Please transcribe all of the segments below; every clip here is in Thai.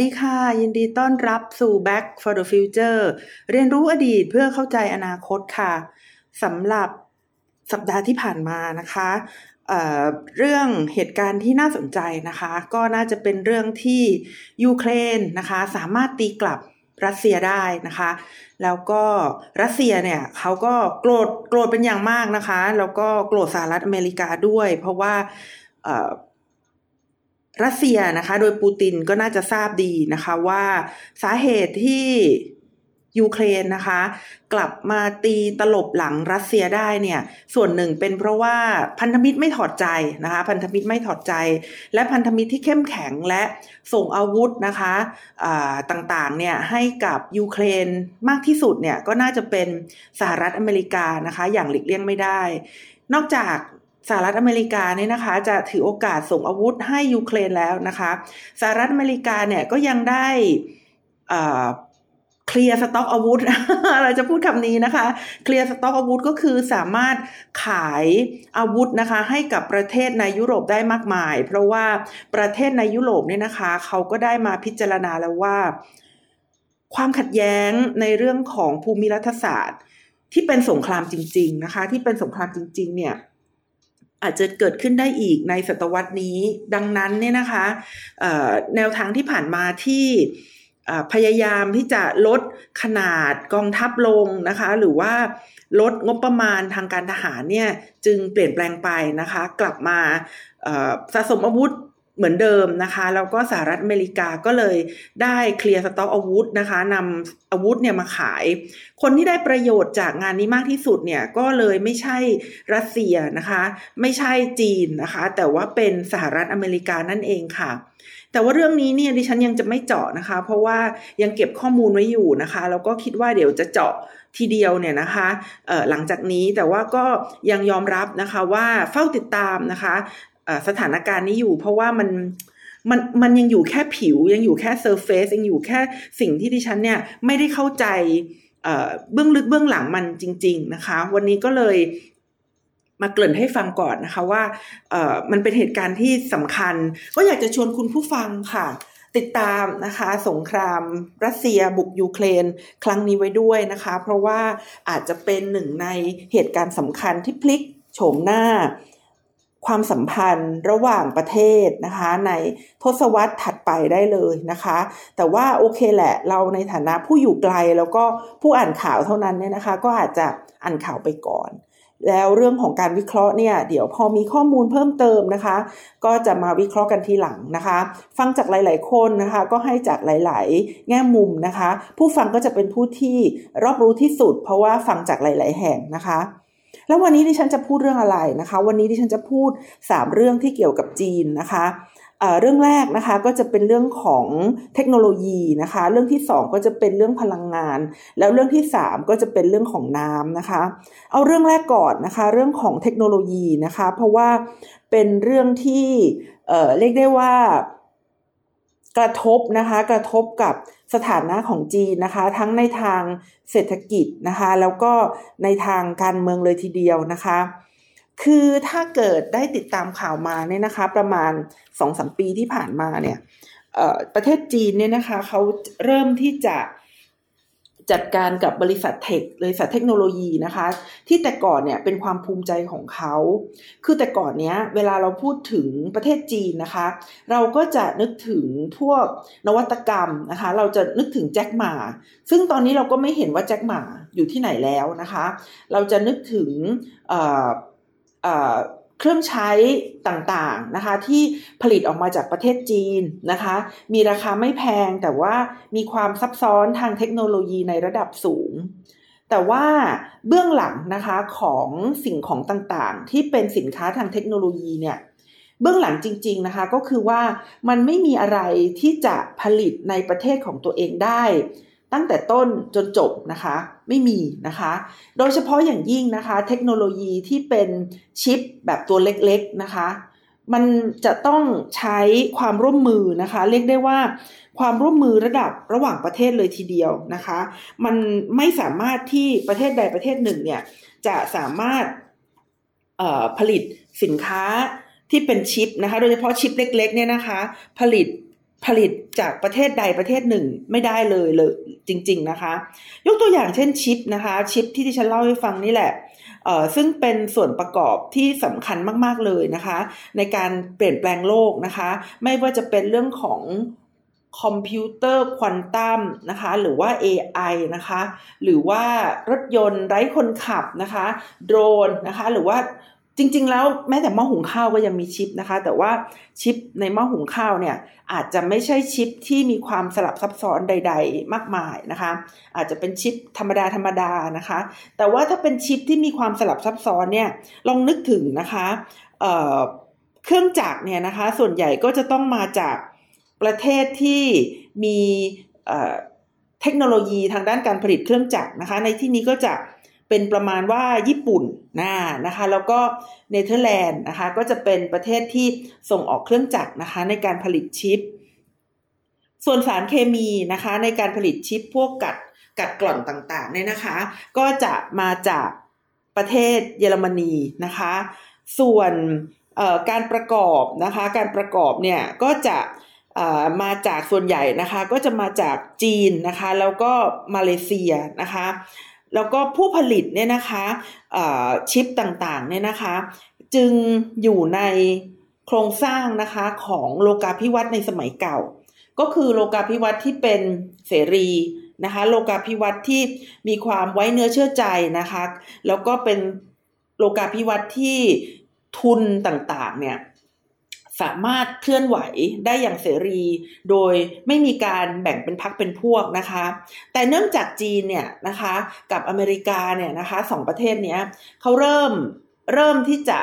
วัสดีค่ะ ยินดีต้อนรับสู่ Back for the Future เรียนรู้อดีตเพื่อเข้าใจอนาคตค่ะสำหรับสัปดาห์ที่ผ่านมานะคะเเรื่องเหตุการณ์ที่น่าสนใจนะคะ ก็น่าจะเป็นเรื่องที่ยูเครนนะคะ สามารถตีกลับรัสเซียได้นะคะ แล้วก็รัสเซียเนี่ยเขาก็โกรธโกรธเป็นอย่างมากนะคะ แล้วก็โกรธสหรัฐอเมริกาด้วย เพราะว่า รัสเซียนะคะ โดยปูตินก็น่าจะทราบดีนะคะว่าสาเหตุที่ยูเครนนะคะ กลับมาตีตลบหลังรัสเซียได้เนี่ย ส่วนหนึ่งเป็นเพราะว่าพันธมิตรไม่ถอดใจนะคะ พันธมิตรไม่ถอดใจ และพันธมิตรที่เข้มแข็งและส่งอาวุธนะคะะต่างๆเนี่ยให้กับยูเครนมากที่สุดเนี่ยก็น่าจะเป็นสหรัฐอเมริกานะคะ อย่างหลีกเลี่ยงไม่ได้ นอกจาก สหรัฐอเมริกาเนี่ยนะคะ จะถือโอกาสส่งอาวุธให้ยูเครนแล้วนะคะสหรัฐอเมริกาเนี่ยก็ยังได้เคลียร์สต็อกอาวุธเราจะพูดคำนี้นะคะ เคลียร์สต็อกอาวุธก็คือสามารถขายอาวุธนะคะ ให้กับประเทศในยุโรปได้มากมาย เพราะว่าประเทศในยุโรปเนี่ยนะคะ เขาก็ได้มาพิจารณาแล้วว่า ความขัดแย้งในเรื่องของภูมิรัฐศาสตร์ ที่เป็นสงครามจริง ๆนะคะ ที่เป็นสงครามจริง ๆ เนี่ย อาจจะเกิดขึ้นได้อีกในศตวรรษนี้ ดังนั้นเนี่ยนะคะแนวทางที่ผ่านมาที่พยายามที่จะลดขนาดกองทัพลงนะคะ หรือว่าลดงบประมาณทางการทหารเนี่ยจึงเปลี่ยนแปลงไปนะคะ กลับมาสะสมอาวุธ เหมือนเดิมนะคะ แล้วก็สหรัฐอเมริกาก็เลยได้เคลียร์สต็อกอาวุธนะคะนำอาวุธเนี่ยมาขาย คนที่ได้ประโยชน์จากงานนี้มากที่สุดเนี่ยก็เลยไม่ใช่รัสเซียนะคะ ไม่ใช่จีนนะคะ แต่ว่าเป็นสหรัฐอเมริกานั่นเองค่ะแต่ว่าเรื่องนี้เนี่ยดิฉันยังจะไม่เจาะนะคะ เพราะว่ายังเก็บข้อมูลไว้อยู่นะคะ แล้วก็คิดว่าเดี๋ยวจะเจาะทีเดียวเนี่ยนะคะหลังจากนี้แต่ว่าก็ยังยอมรับนะคะว่าเฝ้าติดตามนะคะ สถานการณ์นี้อยู่ เพราะว่ามันมันมันยังอยู่แค่ผิวยังอยู่แค่เซอร์เฟซยังอยู่แค่สิ่งที่ดิฉันเนี่ยไม่ได้เข้าใจเบื้องลึกเบื้องหลังมันจริง ๆ นะคะ วันนี้ก็เลยมาเกริ่นให้ฟังก่อนนะคะว่ามันเป็นเหตุการณ์ที่สำคัญ ก็อยากจะชวนคุณผู้ฟังค่ะ ติดตามนะคะ สงครามรัสเซียบุกยูเครนครั้งนี้ไว้ด้วยนะคะ เพราะว่าอาจจะเป็นหนึ่งในเหตุการณ์สำคัญที่พลิกโฉมหน้า ความสัมพันธ์ระหว่างประเทศนะคะ ในทศวรรษถัดไปได้เลยนะคะ แต่ว่าโอเคแหละ เราในฐานะผู้อยู่ไกลแล้วก็ผู้อ่านข่าวเท่านั้นเนี่ยนะคะ ก็อาจจะอ่านข่าวไปก่อน แล้วเรื่องของการวิเคราะห์เนี่ย เดี๋ยวพอมีข้อมูลเพิ่มเติมนะคะ ก็จะมาวิเคราะห์กันทีหลังนะคะ ฟังจากหลาย ๆ คนนะคะ ก็ให้จากหลาย ๆ แง่มุมนะคะ ผู้ฟังก็จะเป็นผู้ที่รอบรู้ที่สุด เพราะว่าฟังจากหลาย ๆ แห่งนะคะ แล้ววันนี้ดิฉันจะพูดเรื่องอะไรนะคะ วันนี้ดิฉันจะพูด 3 เรื่องที่เกี่ยวกับจีนนะคะเรื่องแรกนะคะก็จะเป็นเรื่องของเทคโนโลยีนะคะ เรื่องที่ 2 ก็จะเป็นเรื่องพลังงาน แล้วเรื่องที่ 3 ก็จะเป็นเรื่องของน้ำนะคะ เอาเรื่องแรกก่อนนะคะ เรื่องของเทคโนโลยีนะคะ เพราะว่าเป็นเรื่องที่เเรียกได้ว่ากระทบนะคะกระทบกับ สถานะของจีนนะคะ ทั้งในทางเศรษฐกิจนะคะ แล้วก็ในทางการเมืองเลยทีเดียวนะคะ คือถ้าเกิดได้ติดตามข่าวมาเนี่ยนะคะ ประมาณสองสมปีที่ผ่านมาเนี่ยประเทศจีนเนี่ยนะคะเขาเริ่มที่จะ จัดการกับบริษัทเทคบริษัทเทคโนโลยีนะคะ ที่แต่ก่อนเนี่ยเป็นความภูมิใจของเขา คือแต่ก่อนเนี้ยเวลาเราพูดถึงประเทศจีนนะคะ เราก็จะนึกถึงพวกนวัตกรรมนะคะ เราจะนึกถึงแจ็คหมาซึ่งตอนนี้เราก็ไม่เห็นว่าแจ็คหมาอยู่ที่ไหนแล้วนะคะ เราจะนึกถึงเครื่องใช้ต่างๆนะคะที่ผลิตออกมาจากประเทศจีนนะคะ มีราคาไม่แพงแต่ว่ามีความซับซ้อนทางเทคโนโลยีในระดับสูง แต่ว่าเบื้องหลังนะคะของสิ่งของต่างๆ ที่เป็นสินค้าทางเทคโนโลยีเนี่ยเบื้องหลังจริง ๆนะคะก็คือว่ามันไม่มีอะไรที่จะผลิตในประเทศของตัวเองได้ ตั้งแต่ต้นจนจบนะคะ ไม่มีนะคะ โดยเฉพาะอย่างยิ่งนะคะ เทคโนโลยีที่เป็นชิปแบบตัวเล็กๆนะคะมันจะต้องใช้ความร่วมมือนะคะ เรียกได้ว่าความร่วมมือระดับระหว่างประเทศเลยทีเดียวนะคะ มันไม่สามารถที่ประเทศใดประเทศหนึ่งเนี่ยจะสามารถผลิตสินค้าที่เป็นชิปนะคะ โดยเฉพาะชิปเล็กๆเนี่ยนะคะ ผลิต ผลิตจากประเทศใดประเทศหนึ่งไม่ได้เลยเลยจริง ๆนะคะ ยกตัวอย่างเช่นชิปนะคะชิปที่ที่ฉันเล่าให้ฟังนี่แหละเอ่อซึ่งเป็นส่วนประกอบที่สำคัญมากๆเลยนะคะ ในการเปลี่ยนแปลงโลกนะคะ ไม่ว่าจะเป็นเรื่องของคอมพิวเตอร์ควอนตัมนะคะหรือว่า AI นะคะหรือว่ารถยนต์ไร้คนขับนะคะโดรนนะคะหรือว่า จริง ๆ แล้วแม้แต่หม้อหุงข้าวก็ยังมีชิปนะคะ แต่ว่าชิปในหม้อหุงข้าวเนี่ยอาจจะไม่ใช่ชิปที่มีความสลับซับซ้อนใด ๆ มากมายนะคะ อาจจะเป็นชิปธรรมดาธรรมดานะคะ แต่ว่าถ้าเป็นชิปที่มีความสลับซับซ้อนเนี่ยลองนึกถึงนะคะเเครื่องจักรเนี่ยนะคะส่วนใหญ่ก็จะต้องมาจากประเทศที่มีเทคโนโลยีทางด้านการผลิตเครื่องจักรนะคะ ในที่นี้ก็จะ เป็นประมาณว่าญี่ปุ่นนะนะคะแล้วก็เนเธอร์แลนด์นะคะก็จะเป็นประเทศที่ส่งออกเครื่องจักรนะคะในการผลิตชิป ส่วนสารเคมีนะคะในการผลิตชิปพวกกัดกัดกล่อนต่างๆเนี่ยนะคะ ก็จะมาจากประเทศเยอรมนีนะคะ ส่วนการประกอบนะคะการประกอบเนี่ยก็จะมาจากส่วนใหญ่นะคะก็จะมาจากจีนนะคะแล้วก็มาเลเซียนะคะ แล้วก็ผู้ผลิตเนี่ยนะคะชิปต่างๆเนี่ยนะคะ จึงอยู่ในโครงสร้างนะคะของโลกาภิวัตน์ในสมัยเก่า ก็คือโลกาภิวัตน์ที่เป็นเสรีนะคะโลกาภิวัตน์ที่มีความไว้เนื้อเชื่อใจนะคะ แล้วก็เป็นโลกาภิวัตน์ที่ทุนต่างๆเนี่ย สามารถเคลื่อนไหวได้อย่างเสรี โดยไม่มีการแบ่งเป็นพักเป็นพวกนะคะ แต่เนื่องจากจีนเนี่ยนะคะกับอเมริกาเนี่ยนะคะสองประเทศเนี้ยเขาเริ่มเริ่มที่จะ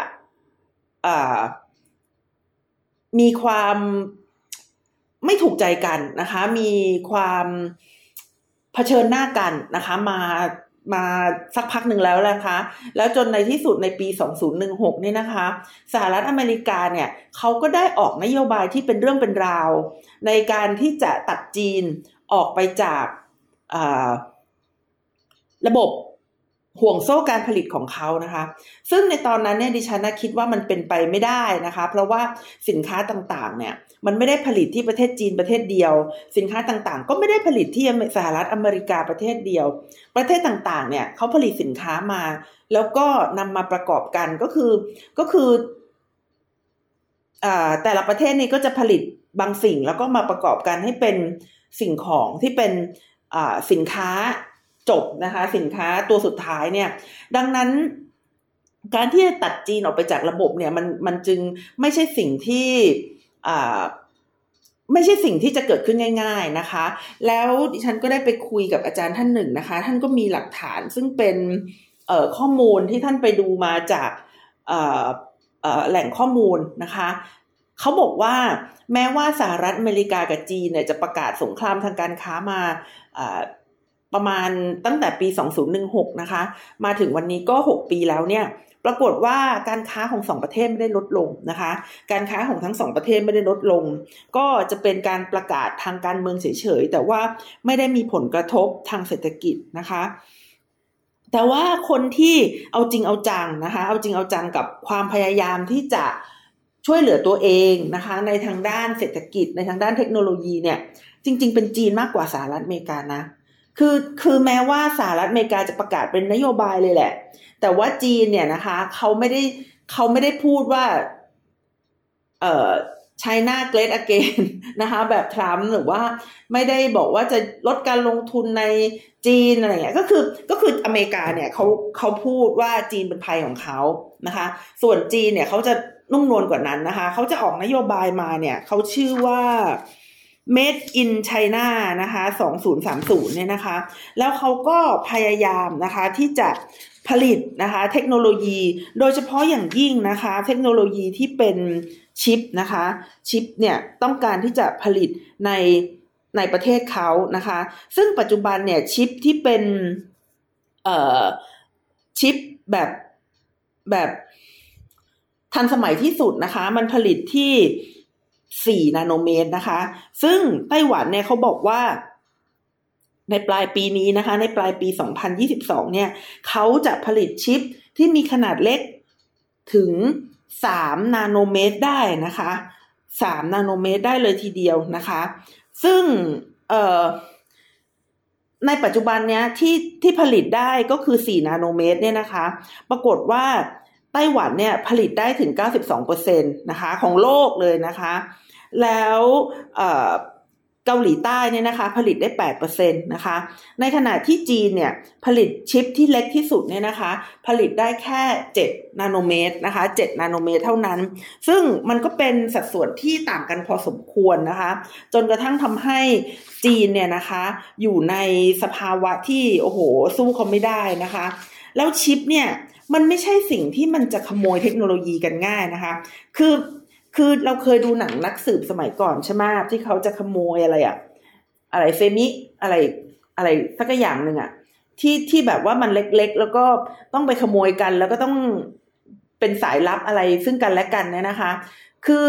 มีความไม่ถูกใจกันนะคะ มีความเผชิญหน้ากันนะคะ มา มาสักพักหนึ่งแล้วนะคะ แล้วจนในที่สุดในปี 2016 นี่นะคะ สหรัฐอเมริกาเนี่ยเขาก็ได้ออกนโยบายที่เป็นเรื่องเป็นราว ในการที่จะตัดจีนออกไปจากระบบห่วงโซ่การผลิตของเขานะคะ ซึ่งในตอนนั้นเนี่ยดิฉันคิดว่ามันเป็นไปไม่ได้นะคะ เพราะว่าสินค้าต่างๆ เนี่ย มันไม่ได้ผลิตที่ประเทศจีนประเทศเดียว สินค้าต่างๆ ก็ไม่ได้ผลิตที่สหรัฐอเมริกาประเทศเดียว ประเทศต่างๆ เนี่ยเขาผลิตสินค้ามา แล้วก็นำมาประกอบกันก็คือก็คือแต่ละประเทศนี่ก็จะผลิตบางสิ่งแล้วก็มาประกอบกันให้เป็นสิ่งของที่เป็นสินค้าจบนะคะสินค้าตัวสุดท้ายเนี่ย ดังนั้นการที่จะตัดจีนออกไปจากระบบเนี่ยมันมันจึงไม่ใช่สิ่งที่ ไม่ใช่สิ่งที่จะเกิดขึ้นง่าย ๆนะคะ แล้วดิฉันก็ได้ไปคุยกับอาจารย์ท่านหนึ่งนะคะ ท่านก็มีหลักฐานซึ่งเป็นข้อมูลที่ท่านไปดูมาจากแหล่งข้อมูลนะคะเขาบอกว่าแม้ว่าสหรัฐอเมริกากับจีนเนี่ยจะประกาศสงครามทางการค้ามาประมาณตั้งแต่ปี 2016 นะคะ มาถึงวันนี้ก็ 6 ปีแล้วเนี่ย ปรากฏว่าการค้าของสองประเทศไม่ได้ลดลงนะคะ การค้าของทั้งสองประเทศไม่ได้ลดลง ก็จะเป็นการประกาศทางการเมืองเฉยๆ แต่ว่าไม่ได้มีผลกระทบทางเศรษฐกิจนะคะแต่ว่าคนที่เอาจริงเอาจังนะคะ เอาจริงเอาจังกับความพยายามที่จะช่วยเหลือตัวเองนะคะ ในทางด้านเศรษฐกิจในทางด้านเทคโนโลยีเนี่ย จริง ๆ เป็นจีนมากกว่าสหรัฐอเมริกานะ คือคือแม้ว่าสหรัฐอเมริกาจะประกาศเป็นนโยบายเลยแหละ แต่ว่าจีนเนี่ยนะคะเขาไม่ได้เขาไม่ได้พูดว่า เอ่อ China Great Again นะคะแบบทรัมป์หรือว่าไม่ได้บอกว่าจะลดการลงทุนในจีนอะไรเงี้ยก็คือก็คืออเมริกาเนี่ยเขาเขาพูดว่าจีนเป็นภัยของเขานะคะ ส่วนจีนเนี่ยเขาจะนุ่มนวลกว่านั้นนะคะเขาจะออกนโยบายมาเนี่ยเขาชื่อว่า Made in China นะคะ2030เนี่ยนะคะ แล้วเขาก็พยายามนะคะที่จะผลิตนะคะเทคโนโลยีโดยเฉพาะอย่างยิ่งนะคะ เทคโนโลยีที่เป็นชิปนะคะชิปเนี่ยต้องการที่จะผลิตในในประเทศเขานะคะ ซึ่งปัจจุบันเนี่ยชิปที่เป็นเอ่อชิปแบบแบบทันสมัยที่สุดนะคะ มันผลิตที่ 4 นาโนเมตรนะคะ ซึ่งไต้หวันเนี่ยเขาบอกว่า ในปลายปีนี้นะคะ ในปลายปี 2022 เนี่ยเขาจะผลิตชิปที่มีขนาดเล็กถึง 3 นาโนเมตรได้นะคะ 3 นาโนเมตรได้เลยทีเดียวนะคะ ซึ่งในปัจจุบันเนี้ยที่ที่ผลิตได้ก็คือ 4 นาโนเมตรเนี่ยนะคะ ปรากฏว่า ไต้หวันเนี่ยผลิตได้ถึง 92%นะคะของโลกเลยนะคะ แล้วเกาหลีใต้เนี่ยนะคะผลิตได้8%นะคะ ในขณะที่จีนเนี่ยผลิตชิปที่เล็กที่สุดเนี่ยนะคะ ผลิตได้แค่ 7 นาโนเมตรนะคะ 7 นาโนเมตรเท่านั้น ซึ่งมันก็เป็นสัดส่วนที่ต่างกันพอสมควรนะคะ จนกระทั่งทำให้จีนเนี่ยนะคะ อยู่ในสภาวะที่โอ้โหสู้เขาไม่ได้นะคะ แล้วชิปเนี่ย มันไม่ใช่สิ่งที่มันจะขโมยเทคโนโลยีกันง่ายนะคะ คือคือเราเคยดูหนังนักสืบสมัยก่อนใช่ไหมที่เขาจะขโมยอะไรอะอะไรเฟมิอะไรอะไรสักอย่างหนึ่งอะที่ที่แบบว่ามันเล็กๆ แล้วก็ต้องไปขโมยกัน แล้วก็ต้องเป็นสายลับอะไรซึ่งกันและกันเนี่ยนะคะ คือ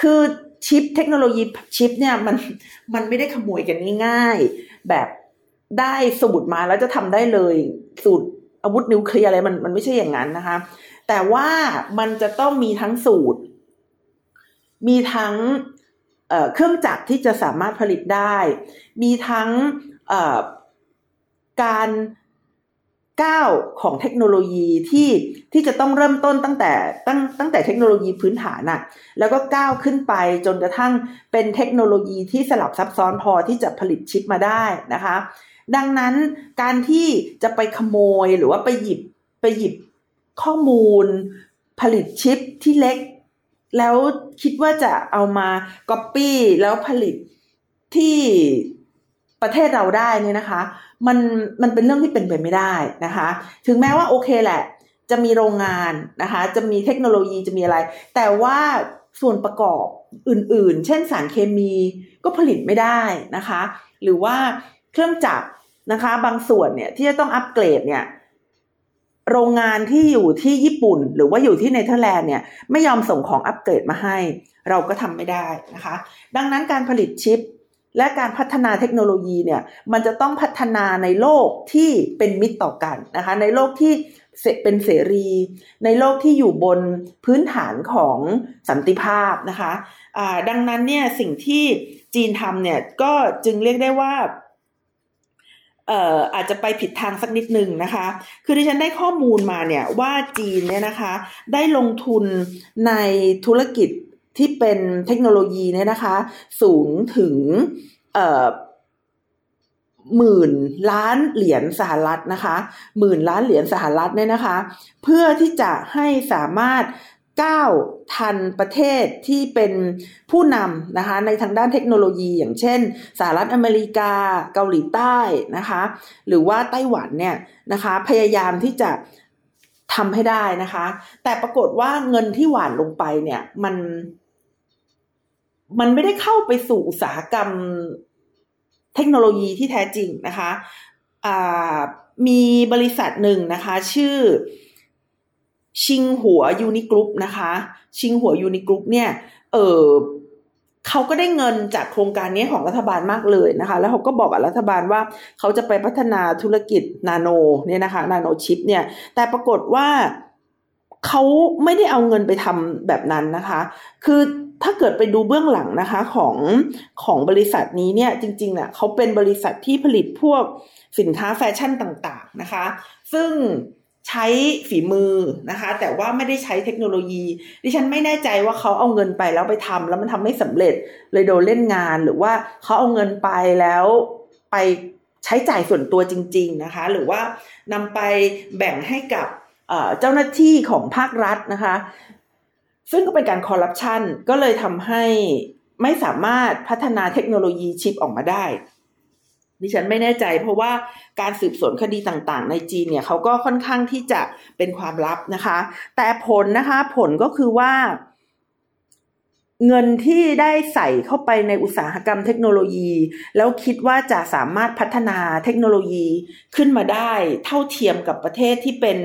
คือชิปเทคโนโลยีชิปเนี่ยมันมันไม่ได้ขโมยกันง่ายๆ แบบได้สูตรมาแล้วจะทำได้เลยสูตร อาวุธนิวเคลียร์อะไรมันมันไม่ใช่อย่างนั้นนะคะ แต่ว่ามันจะต้องมีทั้งสูตร มีทั้งเครื่องจักรที่จะสามารถผลิตได้ มีทั้งการก้าวของเทคโนโลยีที่ที่จะต้องเริ่มต้นตั้งแต่ตั้งตั้งแต่เทคโนโลยีพื้นฐานอะแล้วก็ก้าวขึ้นไปจนกระทั่งเป็นเทคโนโลยีที่สลับซับซ้อนพอที่จะผลิตชิปมาได้นะคะ ดังนั้นการที่จะไปขโมยหรือว่าไปหยิบไปหยิบข้อมูล ผลิตชิปที่เล็ก แล้วคิดว่าจะเอามาก๊อปปี้แล้วผลิตที่ประเทศเราได้เนี่ยนะคะ มันมันเป็นเรื่องที่เป็นไปไม่ได้นะคะ ถึงแม้ว่าโอเคแหละ จะมีโรงงานนะคะ จะมีเทคโนโลยีจะมีอะไร แต่ว่าส่วนประกอบอื่น ๆ เช่นสารเคมีก็ผลิตไม่ได้นะคะ หรือว่าเครื่องจักร นะคะ บางส่วนเนี่ยที่จะต้องอัปเกรดเนี่ยโรงงานที่อยู่ที่ญี่ปุ่น หรือว่าอยู่ที่เนเธอร์แลนด์เนี่ยไม่ยอมส่งของอัปเกรดมาให้ เราก็ทำไม่ได้นะคะ ดังนั้นการผลิตชิป และการพัฒนาเทคโนโลยีเนี่ยมันจะต้องพัฒนาในโลกที่เป็นมิตรต่อกันนะคะ ในโลกที่เป็นเสรี ในโลกที่อยู่บนพื้นฐานของสันติภาพนะคะะดังนั้นเนี่ยสิ่งที่จีนทำเนี่ยก็จึงเรียกได้ว่า เอ่ออาจจะไปผิดทางสักนิดนึงนะคะ คือดิฉันได้ข้อมูลมาเนี่ยว่าจีนเนี่ยนะคะ ได้ลงทุนในธุรกิจที่เป็นเทคโนโลยีเนี่ยนะคะ สูงถึงเอ่อหมื่นล้านเหรียญสหรัฐนะคะหมื่นล้านเหรียญสหรัฐเนี่ยนะคะ เพื่อที่จะให้สามารถ ก้าวทันประเทศที่เป็นผู้นำนะคะในทางด้านเทคโนโลยีอย่างเช่นสหรัฐอเมริกาเกาหลีใต้นะคะหรือว่าไต้หวันเนี่ยนะคะพยายามที่จะทำให้ได้นะคะ แต่ปรากฏว่าเงินที่หวานลงไปเนี่ยมัน มันไม่ได้เข้าไปสู่อุตสาหกรรมเทคโนโลยีที่แท้จริงนะคะมีบริษัทหนึ่งนะคะ ชื่อ ชิงหัวยูนิกรุ๊ปนะคะ ชิงหัวยูนิกรุ๊ปเนี่ย เออเขาก็ได้เงินจากโครงการนี้ของรัฐบาลมากเลยนะคะ แล้วเขาก็บอกกับรัฐบาลว่าเขาจะไปพัฒนาธุรกิจนาโนเนี่ยนะคะ นาโนชิปเนี่ย แต่ปรากฏว่าเขาไม่ได้เอาเงินไปทำแบบนั้นนะคะ คือถ้าเกิดไปดูเบื้องหลังนะคะของของบริษัทนี้เนี่ยจริงๆเน่ะเขาเป็นบริษัทที่ผลิตพวกสินค้าแฟชั่นต่างๆนะคะ ซึ่ง ใช้ฝีมือนะคะ แต่ว่าไม่ได้ใช้เทคโนโลยี ดิฉันไม่แน่ใจว่าเขาเอาเงินไปแล้วไปทำแล้วมันทำไม่สำเร็จเลยโดนเล่นงานหรือว่าเขาเอาเงินไปแล้วไปใช้จ่ายส่วนตัวจริง ๆนะคะ หรือว่านำไปแบ่งให้กับเจ้าหน้าที่ของภาครัฐนะคะ ซึ่งก็เป็นการคอร์รัปชันก็เลยทำให้ไม่สามารถพัฒนาเทคโนโลยีชิปออกมาได้ ดิฉันไม่แน่ใจ เพราะว่าการสืบสวนคดีต่างๆ ในจีนเนี่ยเขาก็ค่อนข้างที่จะเป็นความลับนะคะ แต่ผลนะคะผลก็คือว่า เงินที่ได้ใส่เข้าไปในอุตสาหกรรมเทคโนโลยี แล้วคิดว่าจะสามารถพัฒนาเทคโนโลยีขึ้นมาได้เท่าเทียมกับประเทศที่เป็น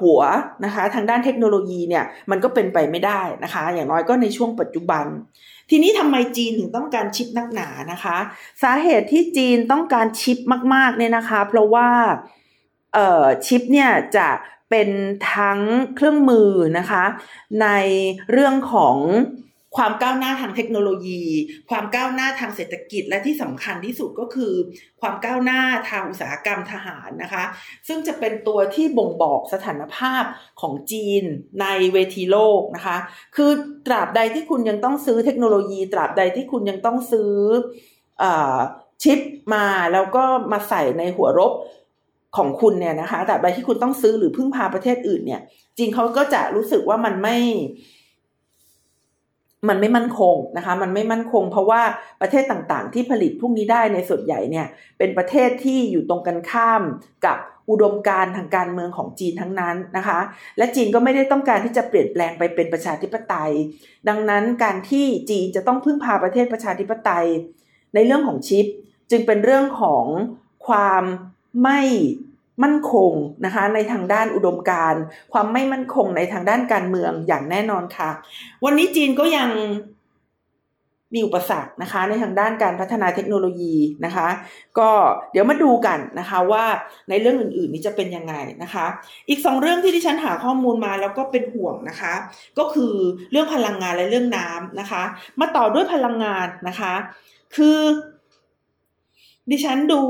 หัวนะคะ ทางด้านเทคโนโลยีเนี่ยมันก็เป็นไปไม่ได้นะคะ อย่างน้อยก็ในช่วงปัจจุบัน ทีนี้ทำไมจีนถึงต้องการชิปนักหนานะคะ สาเหตุที่จีนต้องการชิปมาก ๆเนี่ยนะคะ เพราะว่าเอ่อชิปเนี่ยจะเป็นทั้งเครื่องมือนะคะ ในเรื่องของ ความก้าวหน้าทางเทคโนโลยี ความก้าวหน้าทางเศรษฐกิจ และที่สำคัญที่สุดก็คือ ความก้าวหน้าทางอุตสาหกรรมทหารนะคะ ซึ่งจะเป็นตัวที่บ่งบอกสถานภาพของจีนในเวทีโลกนะคะ คือตราบใดที่คุณยังต้องซื้อเทคโนโลยี ตราบใดที่คุณยังต้องซื้ออชิปมาแล้วก็มาใส่ในหัวรบของคุณเนี่ยนะคะ แต่ใดที่คุณต้องซื้อหรือพึ่งพาประเทศอื่นเนี่ย จริงเขาก็จะรู้สึกว่ามันไม่ มันไม่มั่นคงนะคะ มันไม่มั่นคง เพราะว่าประเทศต่างๆ ที่ผลิตพวกนี้ได้ในส่วนใหญ่เนี่ยเป็นประเทศที่อยู่ตรงกันข้ามกับอุดมการทางการเมืองของจีนทั้งนั้นนะคะ และจีนก็ไม่ได้ต้องการที่จะเปลี่ยนแปลงไปเป็นประชาธิปไตย ดังนั้นการที่จีนจะต้องพึ่งพาประเทศประชาธิปไตย ในเรื่องของชิป จึงเป็นเรื่องของความไม่ มั่นคงนะคะในทางด้านอุดมการความไม่มั่นคงในทางด้านการเมืองอย่างแน่นอนค่ะ วันนี้จีนก็ยังมีอุปสรรคนะคะ ในทางด้านการพัฒนาเทคโนโลยีนะคะ ก็เดี๋ยวมาดูกันนะคะว่าในเรื่องอื่นๆนี้จะเป็นยังไงนะคะ อีกสองเรื่องที่ดิฉันหาข้อมูลมาแล้วก็เป็นห่วงนะคะ ก็คือเรื่องพลังงานและเรื่องน้ำนะคะ มาต่อด้วยพลังงานนะคะ คือ ดิฉันดู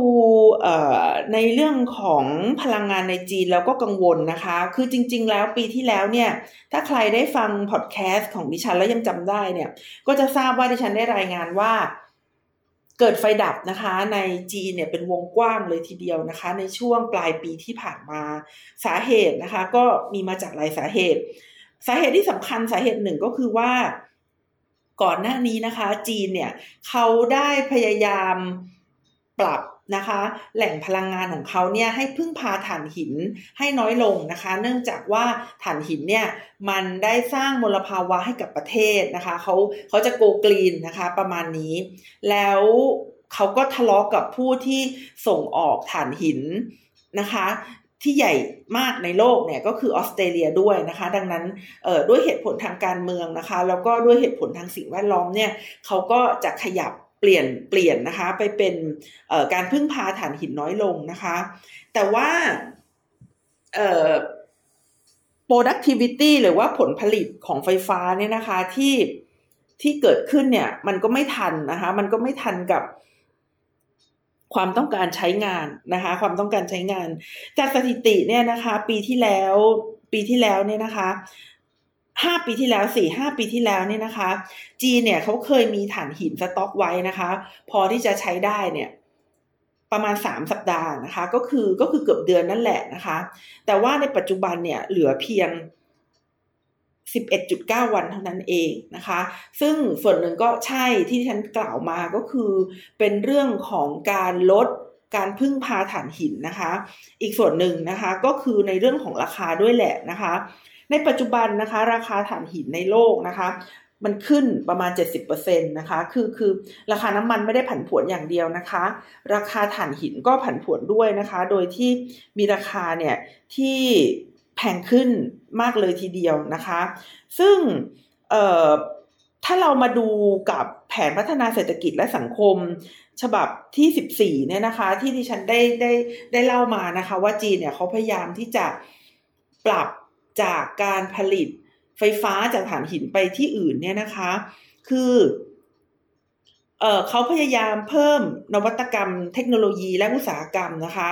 ในเรื่องของพลังงานในจีนแล้วก็กังวลนะคะ คือจริง ๆ แล้วปีที่แล้วเนี่ย ถ้าใครได้ฟังพอดแคสต์ของดิฉันแล้วยังจำได้เนี่ย ก็จะทราบว่าดิฉันได้รายงานว่าเกิดไฟดับนะคะในจีนเนี่ยเป็นวงกว้างเลยทีเดียวนะคะ ในช่วงปลายปีที่ผ่านมาสาเหตุนะคะ ก็มีมาจากหลายสาเหตุ สาเหตุที่สำคัญสาเหตุหนึ่งก็คือว่าก่อนหน้านี้นะคะ จีนเนี่ยเขาได้พยายาม ปรับนะคะ แหล่งพลังงานของเขาเนี่ยให้พึ่งพาถ่านหินให้น้อยลงนะคะ เนื่องจากว่าถ่านหินเนี่ยมันได้สร้างมลภาวะให้กับประเทศนะคะเขาเขาจะโกกรีนนะคะประมาณนี้ แล้วเขาก็ทะเลาะกกับผู้ที่ส่งออกถ่านหินนะคะที่ใหญ่มากในโลกเนี่ยก็คือออสเตรเลียด้วยนะคะ ดังนั้นด้วยเหตุผลทางการเมืองนะคะ แล้วก็ด้วยเหตุผลทางสิ่งแวดล้อมเนี่ยเขาก็จะขยับ เปลี่ยนเปลี่ยนนะคะ ไปเป็นการพึ่งพาถ่านหินน้อยลงนะคะ แต่ว่าเอ่อ productivity หรือว่าผลผลิตของไฟฟ้าเนี่ยนะคะที่ที่เกิดขึ้นเนี่ย มันก็ไม่ทันนะคะ มันก็ไม่ทันกับความต้องการใช้งานนะคะ ความต้องการใช้งาน จากสถิติเนี่ยนะคะ ปีที่แล้ว ปีที่แล้วเนี่ยนะคะ ห้าปีที่แล้วสี่ห้าปีที่แล้วเนี่ยนะคะ จีนเนี่ยเขาเคยมีถ่านหินสต็อกไว้นะคะ พอที่จะใช้ได้เนี่ยประมาณสามสัปดาห์นะคะ ก็คือก็คือเกือบเดือนนั่นแหละนะคะ แต่ว่าในปัจจุบันเนี่ยเหลือเพียง 11.9 วันเท่านั้นเองนะคะ ซึ่งส่วนหนึ่งก็ใช่ที่ฉันกล่าวมาก็คือเป็นเรื่องของการลดการพึ่งพาถ่านหินนะคะ อีกส่วนหนึ่งนะคะก็คือในเรื่องของราคาด้วยแหละนะคะ ในปัจจุบันนะคะ ราคาถ่านหินในโลกนะคะมันขึ้นประมาณ 70%นะคะ คือ คือ ราคาน้ำมันไม่ได้ผันผวนอย่างเดียวนะคะ ราคาถ่านหินก็ผันผวนด้วยนะคะ โดยที่มีราคาเนี่ยที่แพงขึ้นมากเลยทีเดียวนะคะ ซึ่ง เอ่อ ถ้าเรามาดูกับแผนพัฒนาเศรษฐกิจและสังคม ฉบับที่ 14 เนี่ยนะคะ ที่ดิฉันได้ ได้ ได้เล่ามานะคะ ว่าจีนเนี่ยเขาพยายามที่จะปรับ จากการผลิตไฟฟ้าจากถ่านหินไปที่อื่นเนี่ยนะคะ คือเเขาพยายามเพิ่มนวัตกรรมเทคโนโลยีและอุตสาหกรรมนะคะ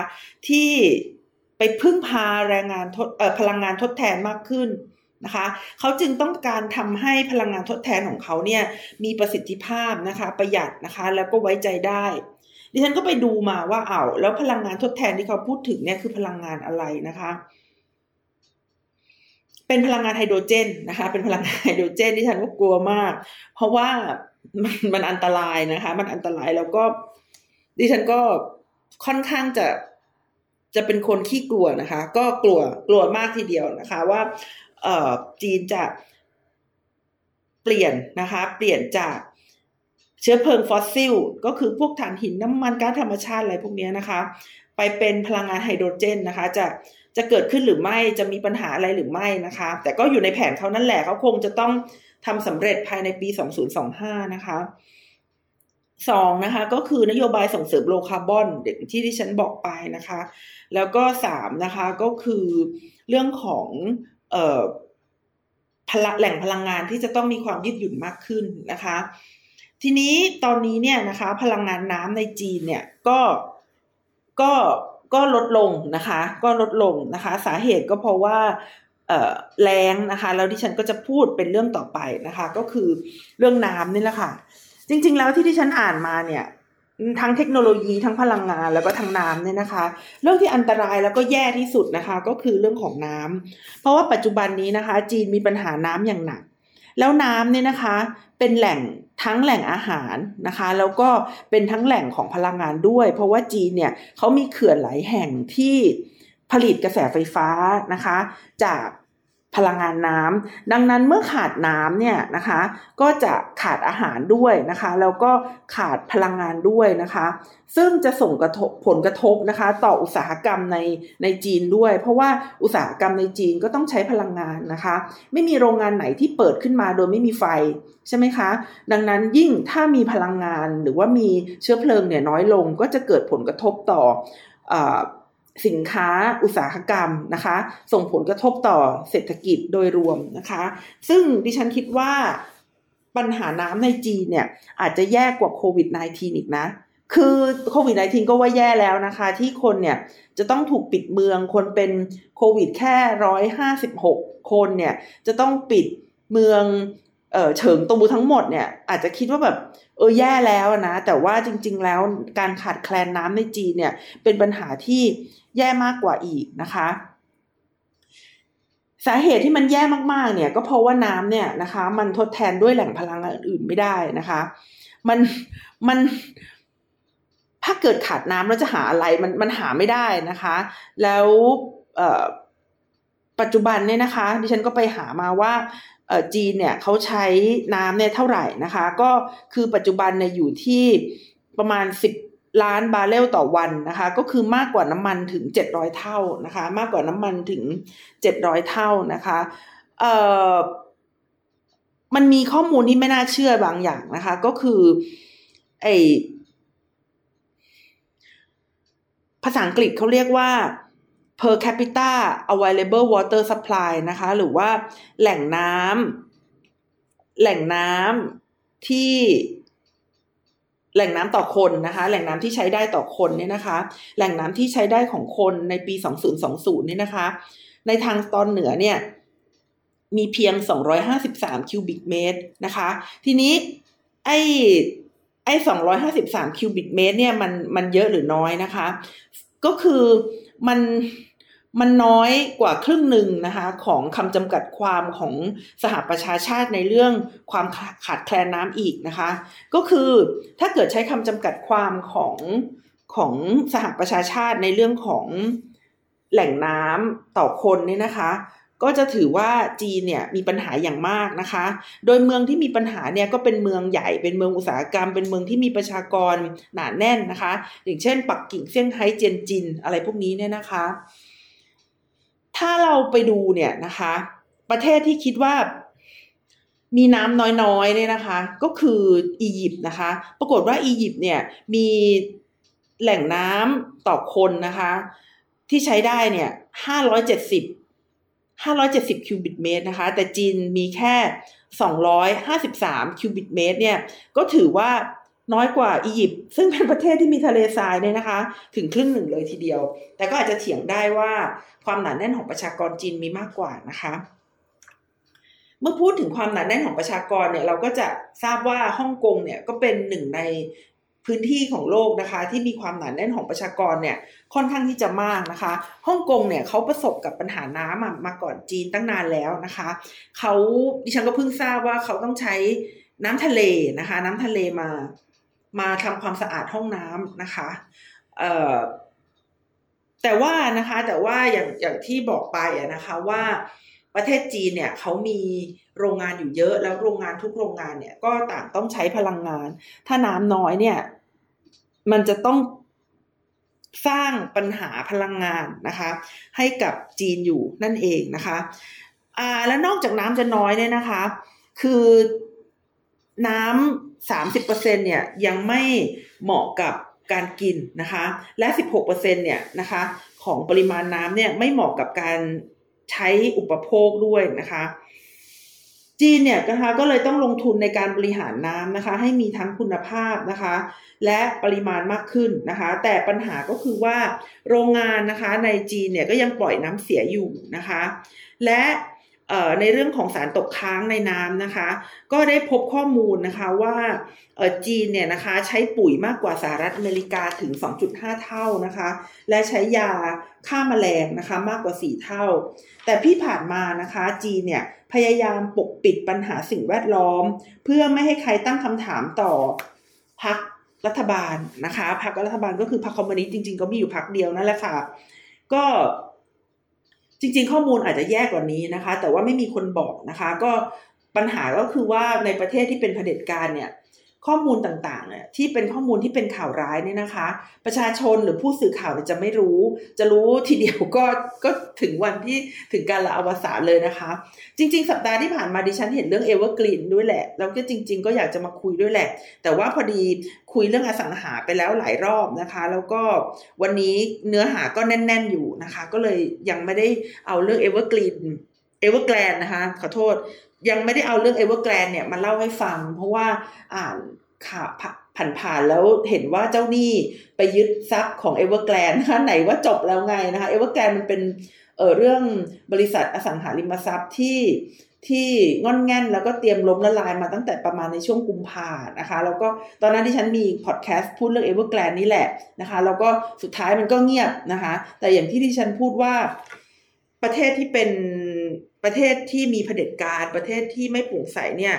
ที่ไปพึ่งพาแรงงานทดพลังงานทดแทนมากขึ้นนะคะเขาจึงต้องการทำให้พลังงานทดแทนของเขาเนี่ยมีประสิทธิภาพนะคะประหยัดนะคะแล้วก็ไว้ใจได้ ดิฉันก็ไปดูมาว่าเอา้าแล้วพลังงานทดแทนที่เขาพูดถึงเนี่ยคือพลังงานอะไรนะคะ เป็นพลังงานไฮโดรเจนนะคะ เป็นพลังงานไฮโดรเจนที่ฉันก็กลัวมาก เพราะว่ามันมันอันตรายนะคะ มันอันตรายแล้วก็ดิฉันก็ค่อนข้างจะจะเป็นคนขี้กลัวนะคะ ก็กลัวกลัวมากทีเดียวนะคะ ว่า เอ่อจีนจะเปลี่ยนนะคะ เปลี่ยนจากเชื้อเพลิงฟอสซิล ก็คือพวกถ่านหินน้ำมันก๊าซธรรมชาติอะไรพวกนี้นะคะ ไปเป็นพลังงานไฮโดรเจนนะคะ จะ จะเกิดขึ้นหรือไม่จะมีปัญหาอะไรหรือไม่นะคะ แต่ก็อยู่ในแผนเขานั่นแหละเขาคงจะต้องทำสำเร็จภายในปี 2025 นะคะสองนะคะก็คือนโยบายส่งเสริมโลคาร์บอนที่ที่ฉันบอกไปนะคะ แล้วก็สามนะคะก็คือเรื่องของเอ่อพลแหล่งพลังงานที่จะต้องมีความยืดหยุ่นมากขึ้นนะคะ ทีนี้ตอนนี้เนี่ยนะคะ พลังงานน้ำในจีนเนี่ยก็ก็ ก็ลดลงนะคะ ก็ลดลงนะคะ สาเหตุก็เพราะว่าแรงนะคะ แล้วที่ฉันก็จะพูดเป็นเรื่องต่อไปนะคะ ก็คือเรื่องน้ำนี่แหละค่ะ จริง ๆ แล้วที่ที่ฉันอ่านมาเนี่ยทั้งเทคโนโลยีทั้งพลังงานแล้วก็ทั้งน้ำเนี่ยนะคะ เรื่องที่อันตรายแล้วก็แย่ที่สุดนะคะ ก็คือเรื่องของน้ำเพราะว่าปัจจุบันนี้นะคะ จีนมีปัญหาน้ำอย่างหนัก แล้วน้ำเนี่ยนะคะ เป็นแหล่ง ทั้งแหล่งอาหารนะคะ แล้วก็เป็นทั้งแหล่งของพลังงานด้วย เพราะว่าจีนเนี่ยเขามีเขื่อนหลายแห่งที่ผลิตกระแสไฟฟ้านะคะ จาก พลังงานน้ำดังนั้นเมื่อขาดน้ำเนี่ยนะคะ ก็จะขาดอาหารด้วยนะคะ แล้วก็ขาดพลังงานด้วยนะคะ ซึ่งจะส่งกระทบผลกระทบนะคะ ต่ออุตสาหกรรมในในจีนด้วย เพราะว่าอุตสาหกรรมในจีนก็ต้องใช้พลังงานนะคะ ไม่มีโรงงานไหนที่เปิดขึ้นมาโดยไม่มีไฟใช่ไหมคะ ดังนั้นยิ่งถ้ามีพลังงานหรือว่ามีเชื้อเพลิงเนี่ยน้อยลงก็จะเกิดผลกระทบต่อ สินค้าอุตสาหกรรมนะคะ ส่งผลกระทบต่อเศรษฐกิจโดยรวมนะคะ ซึ่งดิฉันคิดว่าปัญหาน้ำในจีนเนี่ยอาจจะแย่กว่าโควิด -19 อีกนะ คือโควิด -19 ก็ว่าแย่แล้วนะคะ ที่คนเนี่ยจะต้องถูกปิดเมืองคนเป็นโควิดแค่ร้อยห้าสิบหกคนเนี่ยจะต้องปิดเมืองเออเฉิงตูทั้งหมดเนี่ยอาจจะคิดว่าแบบเออแย่แล้วนะ แต่ว่าจริง ๆ แล้วการขาดแคลนน้ำในจีนเนี่ยเป็นปัญหาที่ แย่มากกว่าอีกนะคะ สาเหตุที่มันแย่มากๆเนี่ยก็เพราะว่าน้ำเนี่ยนะคะ มันทดแทนด้วยแหล่งพลังงานอื่นไม่ได้นะคะ มันมันถ้าเกิดขาดน้ำแล้วจะหาอะไรมันมันหาไม่ได้นะคะ แล้วปัจจุบันเนี่ยนะคะ ดิฉันก็ไปหามาว่าจีนเนี่ยเขาใช้น้ำเนี่ยเท่าไหร่นะคะ ก็คือปัจจุบันเนี่ยอยู่ที่ประมาณสิบ ล้านบาร์เรลต่อวันนะคะ ก็คือมากกว่าน้ำมันถึงเจ็ดร้อยเท่านะคะ มากกว่าน้ำมันถึงเจ็ดร้อยเท่านะคะเอ่อมันมีข้อมูลที่ไม่น่าเชื่อบางอย่างนะคะ ก็คือไอภาษาอังกฤษเขาเรียกว่า per capita available water supply นะคะ หรือว่าแหล่งน้ำแหล่งน้ำที่ แหล่งน้ำต่อคนนะคะ แหล่งน้ำที่ใช้ได้ต่อคนเนี่ยนะคะ แหล่งน้ำที่ใช้ได้ของคนในปี 2020เนี่ยนะคะ ในทางตอนเหนือเนี่ยมีเพียง 253 คิวบิกเมตรนะคะ ทีนี้ไอ้ไอ้253 คิวบิกเมตรเนี่ยมันมันเยอะหรือน้อยนะคะ ก็คือมัน มันน้อยกว่าครึ่งหนึ่งนะคะของคำจำกัดความของสหประชาชาติในเรื่องความขาดแคลนน้ำอีกนะคะ ก็คือถ้าเกิดใช้คำจำกัดความของของสหประชาชาติในเรื่องของแหล่งน้ำต่อคนเนี่ยนะคะก็จะถือว่าจีนเนี่ยมีปัญหาอย่างมากนะคะ โดยเมืองที่มีปัญหาเนี่ยก็เป็นเมืองใหญ่ เป็นเมืองอุตสาหกรรม เป็นเมืองที่มีประชากรหนาแน่นนะคะ อย่างเช่น ปักกิ่งเซี่ยงไฮ้เจียนจินอะไรพวกนี้เนี่ยนะคะ ถ้าเราไปดูเนี่ยนะคะ ประเทศที่คิดว่ามีน้ำน้อยๆเนี่ยนะคะ ก็คืออียิปต์นะคะ ปรากฏว่าอียิปต์เนี่ยมีแหล่งน้ำต่อคนนะคะ ที่ใช้ได้เนี่ยห้าร้อยเจ็ดสิบห้าร้อยเจ็ดสิบคิวบิตเมตรนะคะ แต่จีนมีแค่สองร้อยห้าสิบสามคิวบิตเมตรเนี่ย ก็ถือว่า น้อยกว่าอียิปต์ซึ่งเป็นประเทศที่มีทะเลทรายเนี่ยนะคะ ถึงครึ่งหนึ่งเลยทีเดียว แต่ก็อาจจะเถียงได้ว่าความหนาแน่นของประชากรจีนมีมากกว่านะคะ เมื่อพูดถึงความหนาแน่นของประชากรเนี่ยเราก็จะทราบว่าฮ่องกงเนี่ยก็เป็นหนึ่งในพื้นที่ของโลกนะคะ ที่มีความหนาแน่นของประชากรเนี่ยค่อนข้างที่จะมากนะคะฮ่องกงเนี่ยเขาประสบกับปัญหาน้ำมามาก่อนจีนตั้งนานแล้วนะคะเขาดิฉันก็เพิ่งทราบว่าเขาต้องใช้น้ำทะเลนะคะ น้ำทะเลมา มาทำความสะอาดห้องน้ำนะคะเอ่อแต่ว่านะคะแต่ว่าอย่างอย่างที่บอกไปนะคะว่าประเทศจีนเนี่ยเขามีโรงงานอยู่เยอะ แล้วโรงงานทุกโรงงานเนี่ยก็ต่างต้องใช้พลังงาน ถ้าน้ำน้อยเนี่ยมันจะต้องสร้างปัญหาพลังงานนะคะ ให้กับจีนอยู่นั่นเองนะคะอ่าแล้วนอกจากน้ำจะน้อยเนี่ยนะคะ คือน้ำสามสิบเปอร์เซ็นเนี่ยยังไม่เหมาะกับการกินนะคะ และสิบหกเปอร์เซ็นเนี่ยนะคะของปริมาณน้ำเนี่ยไม่เหมาะกับการใช้อุปโภคด้วยนะคะจีนเนี่ยนะคะก็เลยต้องลงทุนในการบริหารน้ำนะคะ ให้มีทั้งคุณภาพนะคะ และปริมาณมากขึ้นนะคะ แต่ปัญหาก็คือว่าโรงงานนะคะในจีนเนี่ยก็ยังปล่อยน้ำเสียอยู่นะคะ และ ในเรื่องของสารตกค้างในน้ำนะคะ ก็ได้พบข้อมูลนะคะว่าจีนเนี่ยนะคะใช้ปุ๋ยมากกว่าสหรัฐอเมริกาถึง 2.5 เท่านะคะ และใช้ยาฆ่ามาแมลงนะคะมากกว่า 4 เท่า แต่พี่ผ่านมานะคะจีนเนี่ยพยายามปกปิดปัญหาสิ่งแวดล้อม เพื่อไม่ให้ใครตั้งคำถามต่อพรรครัฐบาลนะคะพรรครัฐบาลก็คือพรรคคอมมิวนิสต์จริงๆ ก็มีอยู่พรรคเดียวนั่นแหละค่ะก็ จริง ๆ ข้อมูลอาจจะแย่กว่านี้นะคะ แต่ว่าไม่มีคนบอกนะคะ ก็ปัญหาก็คือว่าในประเทศที่เป็นเผด็จการเนี่ย ข้อมูลต่างๆเนี่ยที่เป็นข้อมูลที่เป็นข่าวร้ายเนี่ยนะคะ ประชาชนหรือผู้สื่อข่าวจะไม่รู้ จะรู้ทีเดียวก็ก็ถึงวันที่ถึงการละอวสานเลยนะคะ จริง ๆ สัปดาห์ที่ผ่านมาดิฉันเห็นเรื่องเอเวอร์กรีนด้วยแหละ แล้วก็จริง ๆ ก็อยากจะมาคุยด้วยแหละ แต่ว่าพอดีคุยเรื่องอสังหาไปแล้วหลายรอบนะคะ แล้วก็วันนี้เนื้อหาก็แน่น ๆอยู่นะคะ ก็เลยยังไม่ได้เอาเรื่องเอเวอร์กรีนเอเวอร์แกรนด์นะคะขอโทษ ยังไม่ได้เอาเรื่องเอเวอร์แกรนด์เนี่ยมาเล่าให้ฟัง เพราะว่าอ่านข่าวผ่านๆแล้วเห็นว่าเจ้าหนี้ไปยึดทรัพย์ของเอเวอร์แกรนด์นะคะไหนว่าจบแล้วไงนะคะเอเวอร์แกรนด์มันเป็นเออเรื่องบริษัทอสังหาริมทรัพย์ที่ที่งอนแง่นแล้วก็เตรียมล้มละลายมาตั้งแต่ประมาณในช่วงกุมภานะคะ แล้วก็ตอนนั้นดิฉันมีพอดแคสต์พูดเรื่องเอเวอร์แกรนด์นี่แหละนะคะแล้วก็สุดท้ายมันก็เงียบนะคะ แต่อย่างที่ดิฉันพูดว่าประเทศที่เป็น ประเทศที่มีเผด็จการประเทศที่ไม่โปร่งใสเนี่ย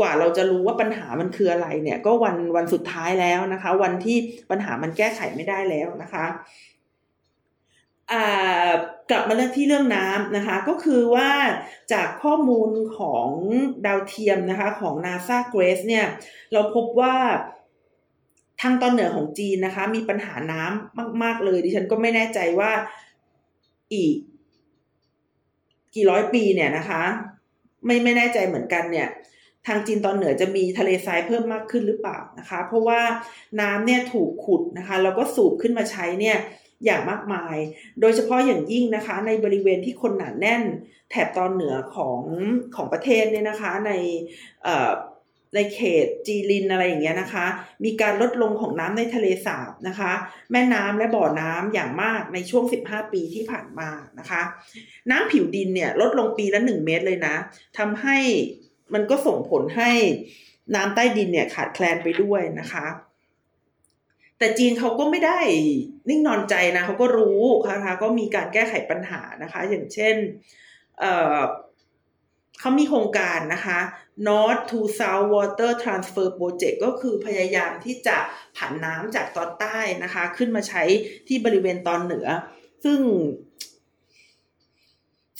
กว่าเราจะรู้ว่าปัญหามันคืออะไรเนี่ยก็วันวันสุดท้ายแล้วนะคะ วันที่ปัญหามันแก้ไขไม่ได้แล้วนะคะกลับมาเรื่องที่เรื่องน้ำนะคะ ก็คือว่าจากข้อมูลของดาวเทียมนะคะของ NASA GRACE เนี่ย เราพบว่าทางตอนเหนือของจีนนะคะ มีปัญหาน้ำมาก ๆ เลย ดิฉันก็ไม่แน่ใจว่าอีก กี่ร้อยปีเนี่ยนะคะ ไม่ไม่แน่ใจเหมือนกันเนี่ย ทางจีนตอนเหนือจะมีทะเลทรายเพิ่มมากขึ้นหรือเปล่านะคะ เพราะว่าน้ำเนี่ยถูกขุดนะคะแล้วก็สูบขึ้นมาใช้เนี่ยอย่างมากมาย โดยเฉพาะอย่างยิ่งนะคะ ในบริเวณที่คนหนาแน่น แถบตอนเหนือของของประเทศเนี่ยนะคะ ใน ในเขตจีลินอะไรอย่างเงี้ยนะคะ มีการลดลงของน้ำในทะเลสาบนะคะ แม่น้ำและบ่อน้ำอย่างมากในช่วง 15 ปีที่ผ่านมานะคะ น้ำผิวดินเนี่ยลดลงปีละ 1 เมตรเลยนะทำให้มันก็ส่งผลให้น้ำใต้ดินเนี่ยขาดแคลนไปด้วยนะคะ แต่จีนเขาก็ไม่ได้นิ่งนอนใจนะเขาก็รู้นะคะก็มีการแก้ไขปัญหานะคะ อย่างเช่น เขามีโครงการนะคะ North to South Water Transfer Project ก็คือพยายามที่จะผันน้ำจากตอนใต้นะคะ ขึ้นมาใช้ที่บริเวณตอนเหนือ ซึ่ง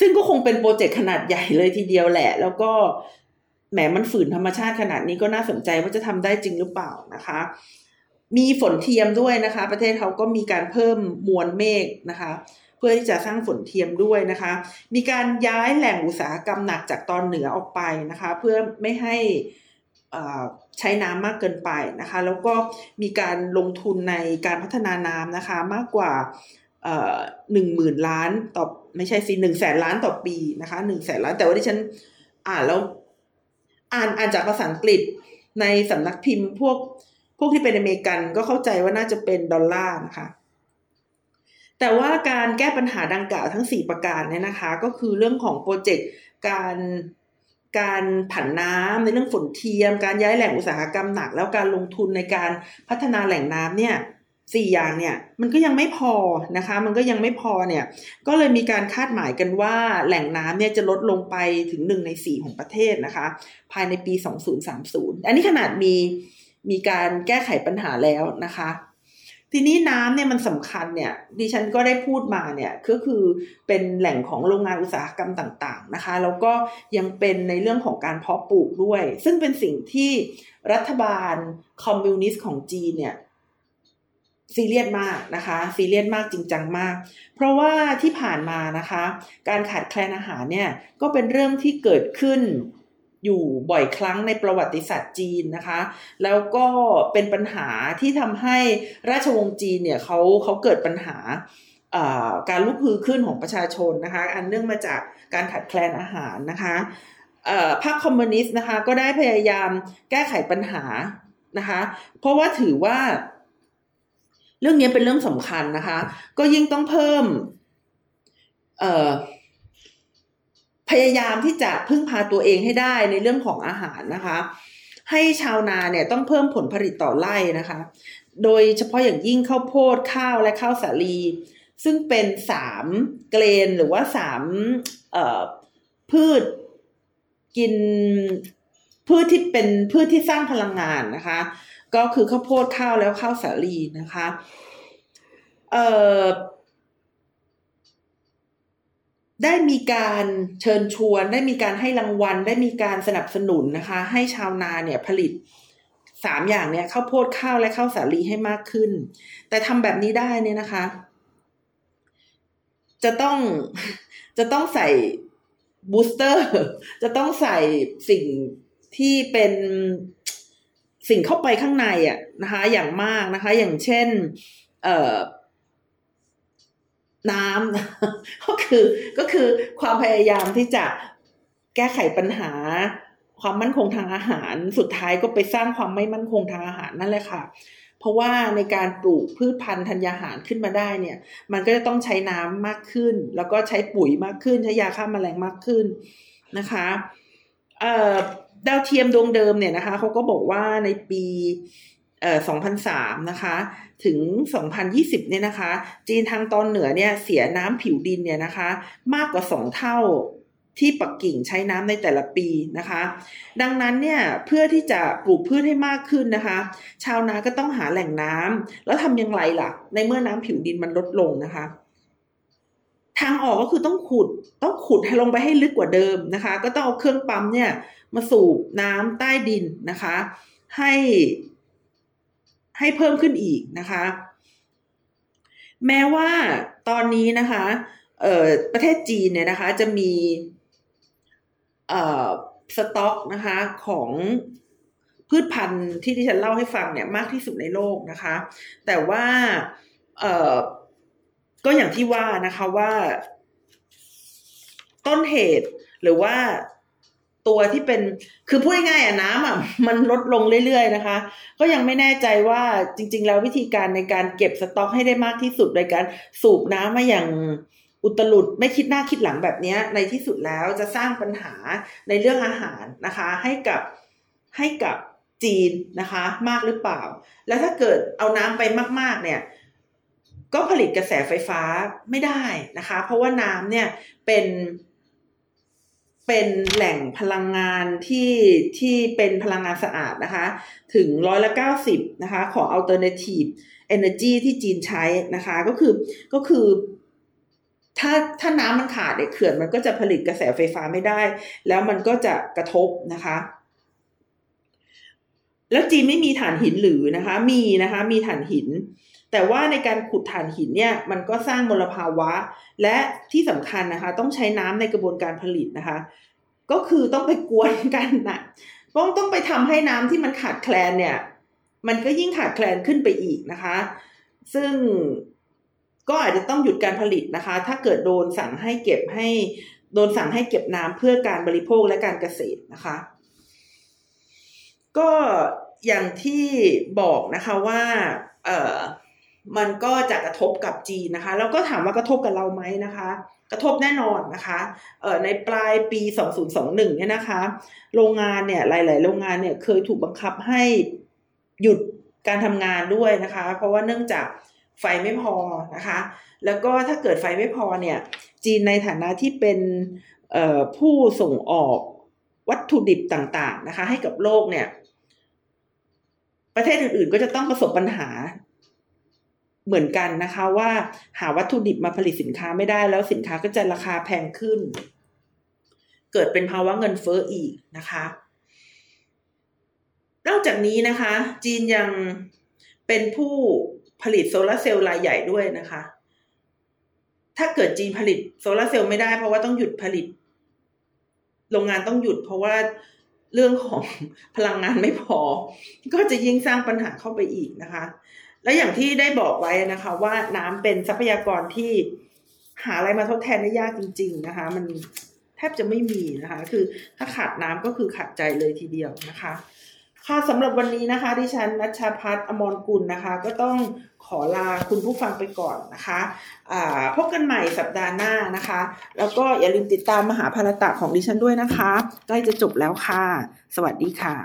ซึ่งก็คงเป็นโปรเจกต์ขนาดใหญ่เลยทีเดียวแหละ แล้วก็แหมมันฝืนธรรมชาติขนาดนี้ก็น่าสนใจว่าจะทำได้จริงหรือเปล่านะคะ มีฝนเทียมด้วยนะคะ ประเทศเขาก็มีการเพิ่มมวลเมฆนะคะ เพื่อที่จะสร้างฝนเทียมด้วยนะคะ มีการย้ายแหล่งอุตสาหกรรมหนักจากตอนเหนือออกไปนะคะ เพื่อไม่ให้ใช้น้ำมากเกินไปนะคะ แล้วก็มีการลงทุนในการพัฒนาน้ำนะคะมากกว่าหนึ่งหมื่นล้านต่อไม่ใช่สิหนึ่งแสนล้านต่อปีนะคะหนึ่งแสนล้านแต่ว่าที่ฉันอ่านแล้วอ่านอ่านจากภาษาอังกฤษในสำนักพิมพ์พวกพวกที่เป็นอเมริกันก็เข้าใจว่าน่าจะเป็นดอลลาร์นะคะ แต่ว่าการแก้ปัญหาดังกล่าวทั้ง 4 ประการเนี่ยนะคะ ก็คือเรื่องของโปรเจกต์การการผันน้ำในเรื่องฝนเทียม การย้ายแหล่งอุตสาหกรรมหนัก แล้วการลงทุนในการพัฒนาแหล่งน้ำเนี่ยสี่อย่างเนี่ยมันก็ยังไม่พอนะคะ มันก็ยังไม่พอเนี่ยก็เลยมีการคาดหมายกันว่าแหล่งน้ำเนี่ยจะลดลงไปถึงหนึ่งในสี่ของประเทศนะคะ ภายในปี 2030 อันนี้ขนาดมีมีการแก้ไขปัญหาแล้วนะคะ ทีนี้น้ำเนี่ยมันสำคัญเนี่ยดิฉันก็ได้พูดมาเนี่ยก็คือเป็นแหล่งของโรงงานอุตสาหกรรมต่างๆนะคะ แล้วก็ยังเป็นในเรื่องของการเพาะปลูกด้วย ซึ่งเป็นสิ่งที่รัฐบาลคอมมิวนิสต์ของจีนเนี่ยซีเรียสมากนะคะซีเรียสมากจริงจังมาก เพราะว่าที่ผ่านมานะคะ การขาดแคลนอาหารเนี่ยก็เป็นเรื่องที่เกิดขึ้น อยู่บ่อยครั้งในประวัติศาสตร์จีนนะคะ แล้วก็เป็นปัญหาที่ทำให้ราชวงศ์จีนเนี่ยเขาเขาเกิดปัญหาการลุกฮือขึ้นของประชาชนนะคะ อันเนื่องมาจากการขาดแคลนอาหารนะคะพรรคคอมมิวนิสต์นะคะก็ได้พยายามแก้ไขปัญหานะคะ เพราะว่าถือว่า เรื่องนี้เป็นเรื่องสำคัญนะคะ ก็ยิ่งต้องเพิ่ม พยายามที่จะพึ่งพาตัวเองให้ได้ในเรื่องของอาหารนะคะ ให้ชาวนาเนี่ยต้องเพิ่มผลผลิตต่อไร่นะคะ โดยเฉพาะอย่างยิ่งข้าวโพดข้าวและข้าวสาลี ซึ่งเป็นสามเกรนหรือว่าสามพืชกินพืชที่เป็นพืชที่สร้างพลังงานนะคะ ก็คือข้าวโพดข้าวแล้วข้าวสาลีนะคะ เอ่อ ได้มีการเชิญชวน ได้มีการให้รางวัล ได้มีการสนับสนุนนะคะ ให้ชาวนาเนี่ยผลิตสามอย่างเนี่ยข้าวโพดข้าวและข้าวสาลีให้มากขึ้น แต่ทำแบบนี้ได้เนี่ยนะคะ จะต้องจะต้องใส่บูสเตอร์ จะต้องใส่สิ่งที่เป็นสิ่งเข้าไปข้างในอะนะคะ อย่างมากนะคะ อย่างเช่น เอ่อน้ำ คือก็คือความพยายามที่จะแก้ไขปัญหา ความมั่นคงทางอาหาร สุดท้ายก็ไปสร้างความไม่มั่นคงทางอาหารนั่นแหละค่ะ เพราะว่าในการปลูกพืชพันธุ์ธัญญาหารขึ้นมาได้เนี่ย มันก็จะต้องใช้น้ำมากขึ้น แล้วก็ใช้ปุ๋ยมากขึ้น ใช้ยาฆ่ามาแมลงมากขึ้นนะคะเอ่อดาวเทียมดวงเดิมเนี่ยนะคะเขาก็บอกว่าในปี เอ่อ2003 นะคะ ถึง 2020 เนี่ยนะคะ จีนทางตอนเหนือเนี่ยเสียน้ำผิวดินเนี่ยนะคะ มากกว่า 2 เท่าที่ปักกิ่งใช้น้ำในแต่ละปีนะคะ ดังนั้นเนี่ยเพื่อที่จะปลูกพืชให้มากขึ้นนะคะ ชาวนาก็ต้องหาแหล่งน้ำแล้วทำยังไงล่ะ ในเมื่อน้ำผิวดินมันลดลงนะคะทางออกก็คือต้องขุดต้องขุดให้ลงไปให้ลึกกว่าเดิมนะคะ ก็ต้องเอาเครื่องปั๊มเนี่ยมาสูบน้ำใต้ดินนะคะ ให้ ให้เพิ่มขึ้นอีกนะคะ แม้ว่าตอนนี้นะคะเอ่อประเทศจีนเนี่ยนะคะจะมีเอ่อสต็อกนะคะของพืชพันธุ์ที่ที่ฉันเล่าให้ฟังเนี่ยมากที่สุดในโลกนะคะ แต่ว่าเอ่อก็อย่างที่ว่านะคะว่า ต้นเหตุหรือว่า ตัวที่เป็นคือพูดง่ายๆอะน้ำอะมันลดลงเรื่อยๆนะคะ ก็ยังไม่แน่ใจว่าจริง ๆ แล้ววิธีการในการเก็บสต็อกให้ได้มากที่สุดโดยการสูบน้ำมาอย่างอุตลุดไม่คิดหน้าคิดหลังแบบนี้ในที่สุดแล้วจะสร้างปัญหาในเรื่องอาหารนะคะ ให้กับให้กับจีนนะคะมากหรือเปล่า แล้วถ้าเกิดเอาน้ำไปมาก ๆ เนี่ย ก็ผลิตกระแสไฟฟ้าไม่ได้นะคะ เพราะว่าน้ำเนี่ยเป็น เป็นแหล่งพลังงานที่ที่เป็นพลังงานสะอาดนะคะ ถึงร้อยละเก้าสิบนะคะของ alternative energy ที่จีนใช้นะคะ ก็คือก็คือ ถ้าถ้าน้ำมันขาดเนี่ยเขื่อนมันก็จะผลิตกระแสไฟฟ้าไม่ได้ แล้วมันก็จะกระทบนะคะแล้วจีนไม่มีถ่านหินหรือนะคะ มีนะคะ มีถ่านหิน แต่ว่าในการขุดถ่านหินเนี่ยมันก็สร้างมลภาวะ และที่สำคัญนะคะต้องใช้น้ำในกระบวนการผลิตนะคะ ก็คือต้องไปกวนกันนะต้องต้องไปทำให้น้ำที่มันขาดแคลนเนี่ย มันก็ยิ่งขาดแคลนขึ้นไปอีกนะคะ ซึ่งก็อาจจะต้องหยุดการผลิตนะคะ ถ้าเกิดโดนสั่งให้เก็บให้โดนสั่งให้เก็บน้ำเพื่อการบริโภคและการเกษตรนะคะ ก็อย่างที่บอกนะคะว่า เออ มันก็จะกระทบกับจีนนะคะ แล้วก็ถามว่ากระทบกับเราไหมนะคะ กระทบแน่นอนนะคะเอ่อในปลายปี 2021เนี่ยนะคะ โรงงานเนี่ยหลาย ๆ โรงงานเนี่ยเคยถูกบังคับให้หยุดการทำงานด้วยนะคะ เพราะว่าเนื่องจากไฟไม่พอนะคะ แล้วก็ถ้าเกิดไฟไม่พอเนี่ยจีนในฐานะที่เป็นผู้ส่งออกวัตถุดิบต่าง ๆ นะคะ ให้กับโลกเนี่ย ประเทศอื่น ๆ ก็จะต้องประสบปัญหา เหมือนกันนะคะว่าหาวัตถุดิบมาผลิตสินค้าไม่ได้แล้วสินค้าก็จะราคาแพงขึ้น เกิดเป็นภาวะเงินเฟ้ออีกนะคะ นอกจากนี้นะคะ จีนยังเป็นผู้ผลิตโซลาเซลล์รายใหญ่ด้วยนะคะ ถ้าเกิดจีนผลิตโซลาเซลล์ไม่ได้เพราะว่าต้องหยุดผลิต โรงงานต้องหยุดเพราะว่าเรื่องของพลังงานไม่พอ ก็จะยิ่งสร้างปัญหาเข้าไปอีกนะคะ และอย่างที่ได้บอกไว้นะคะ ว่าน้ำเป็นทรัพยากรที่หาอะไรมาทดแทนได้ยากจริง ๆนะคะ มันแทบจะไม่มีนะคะ คือถ้าขาดน้ำก็คือขาดใจเลยทีเดียวนะคะ ค่ะสำหรับวันนี้นะคะดิฉันนัชชาพัฒนอมรกุลนะคะ ก็ต้องขอลาคุณผู้ฟังไปก่อนนะคะะพบกันใหม่สัปดาห์หน้านะคะ แล้วก็อย่าลืมติดตามมหาภารตะของดิฉันด้วยนะคะใกล้จะจบแล้วค่ะ สวัสดีค่ะ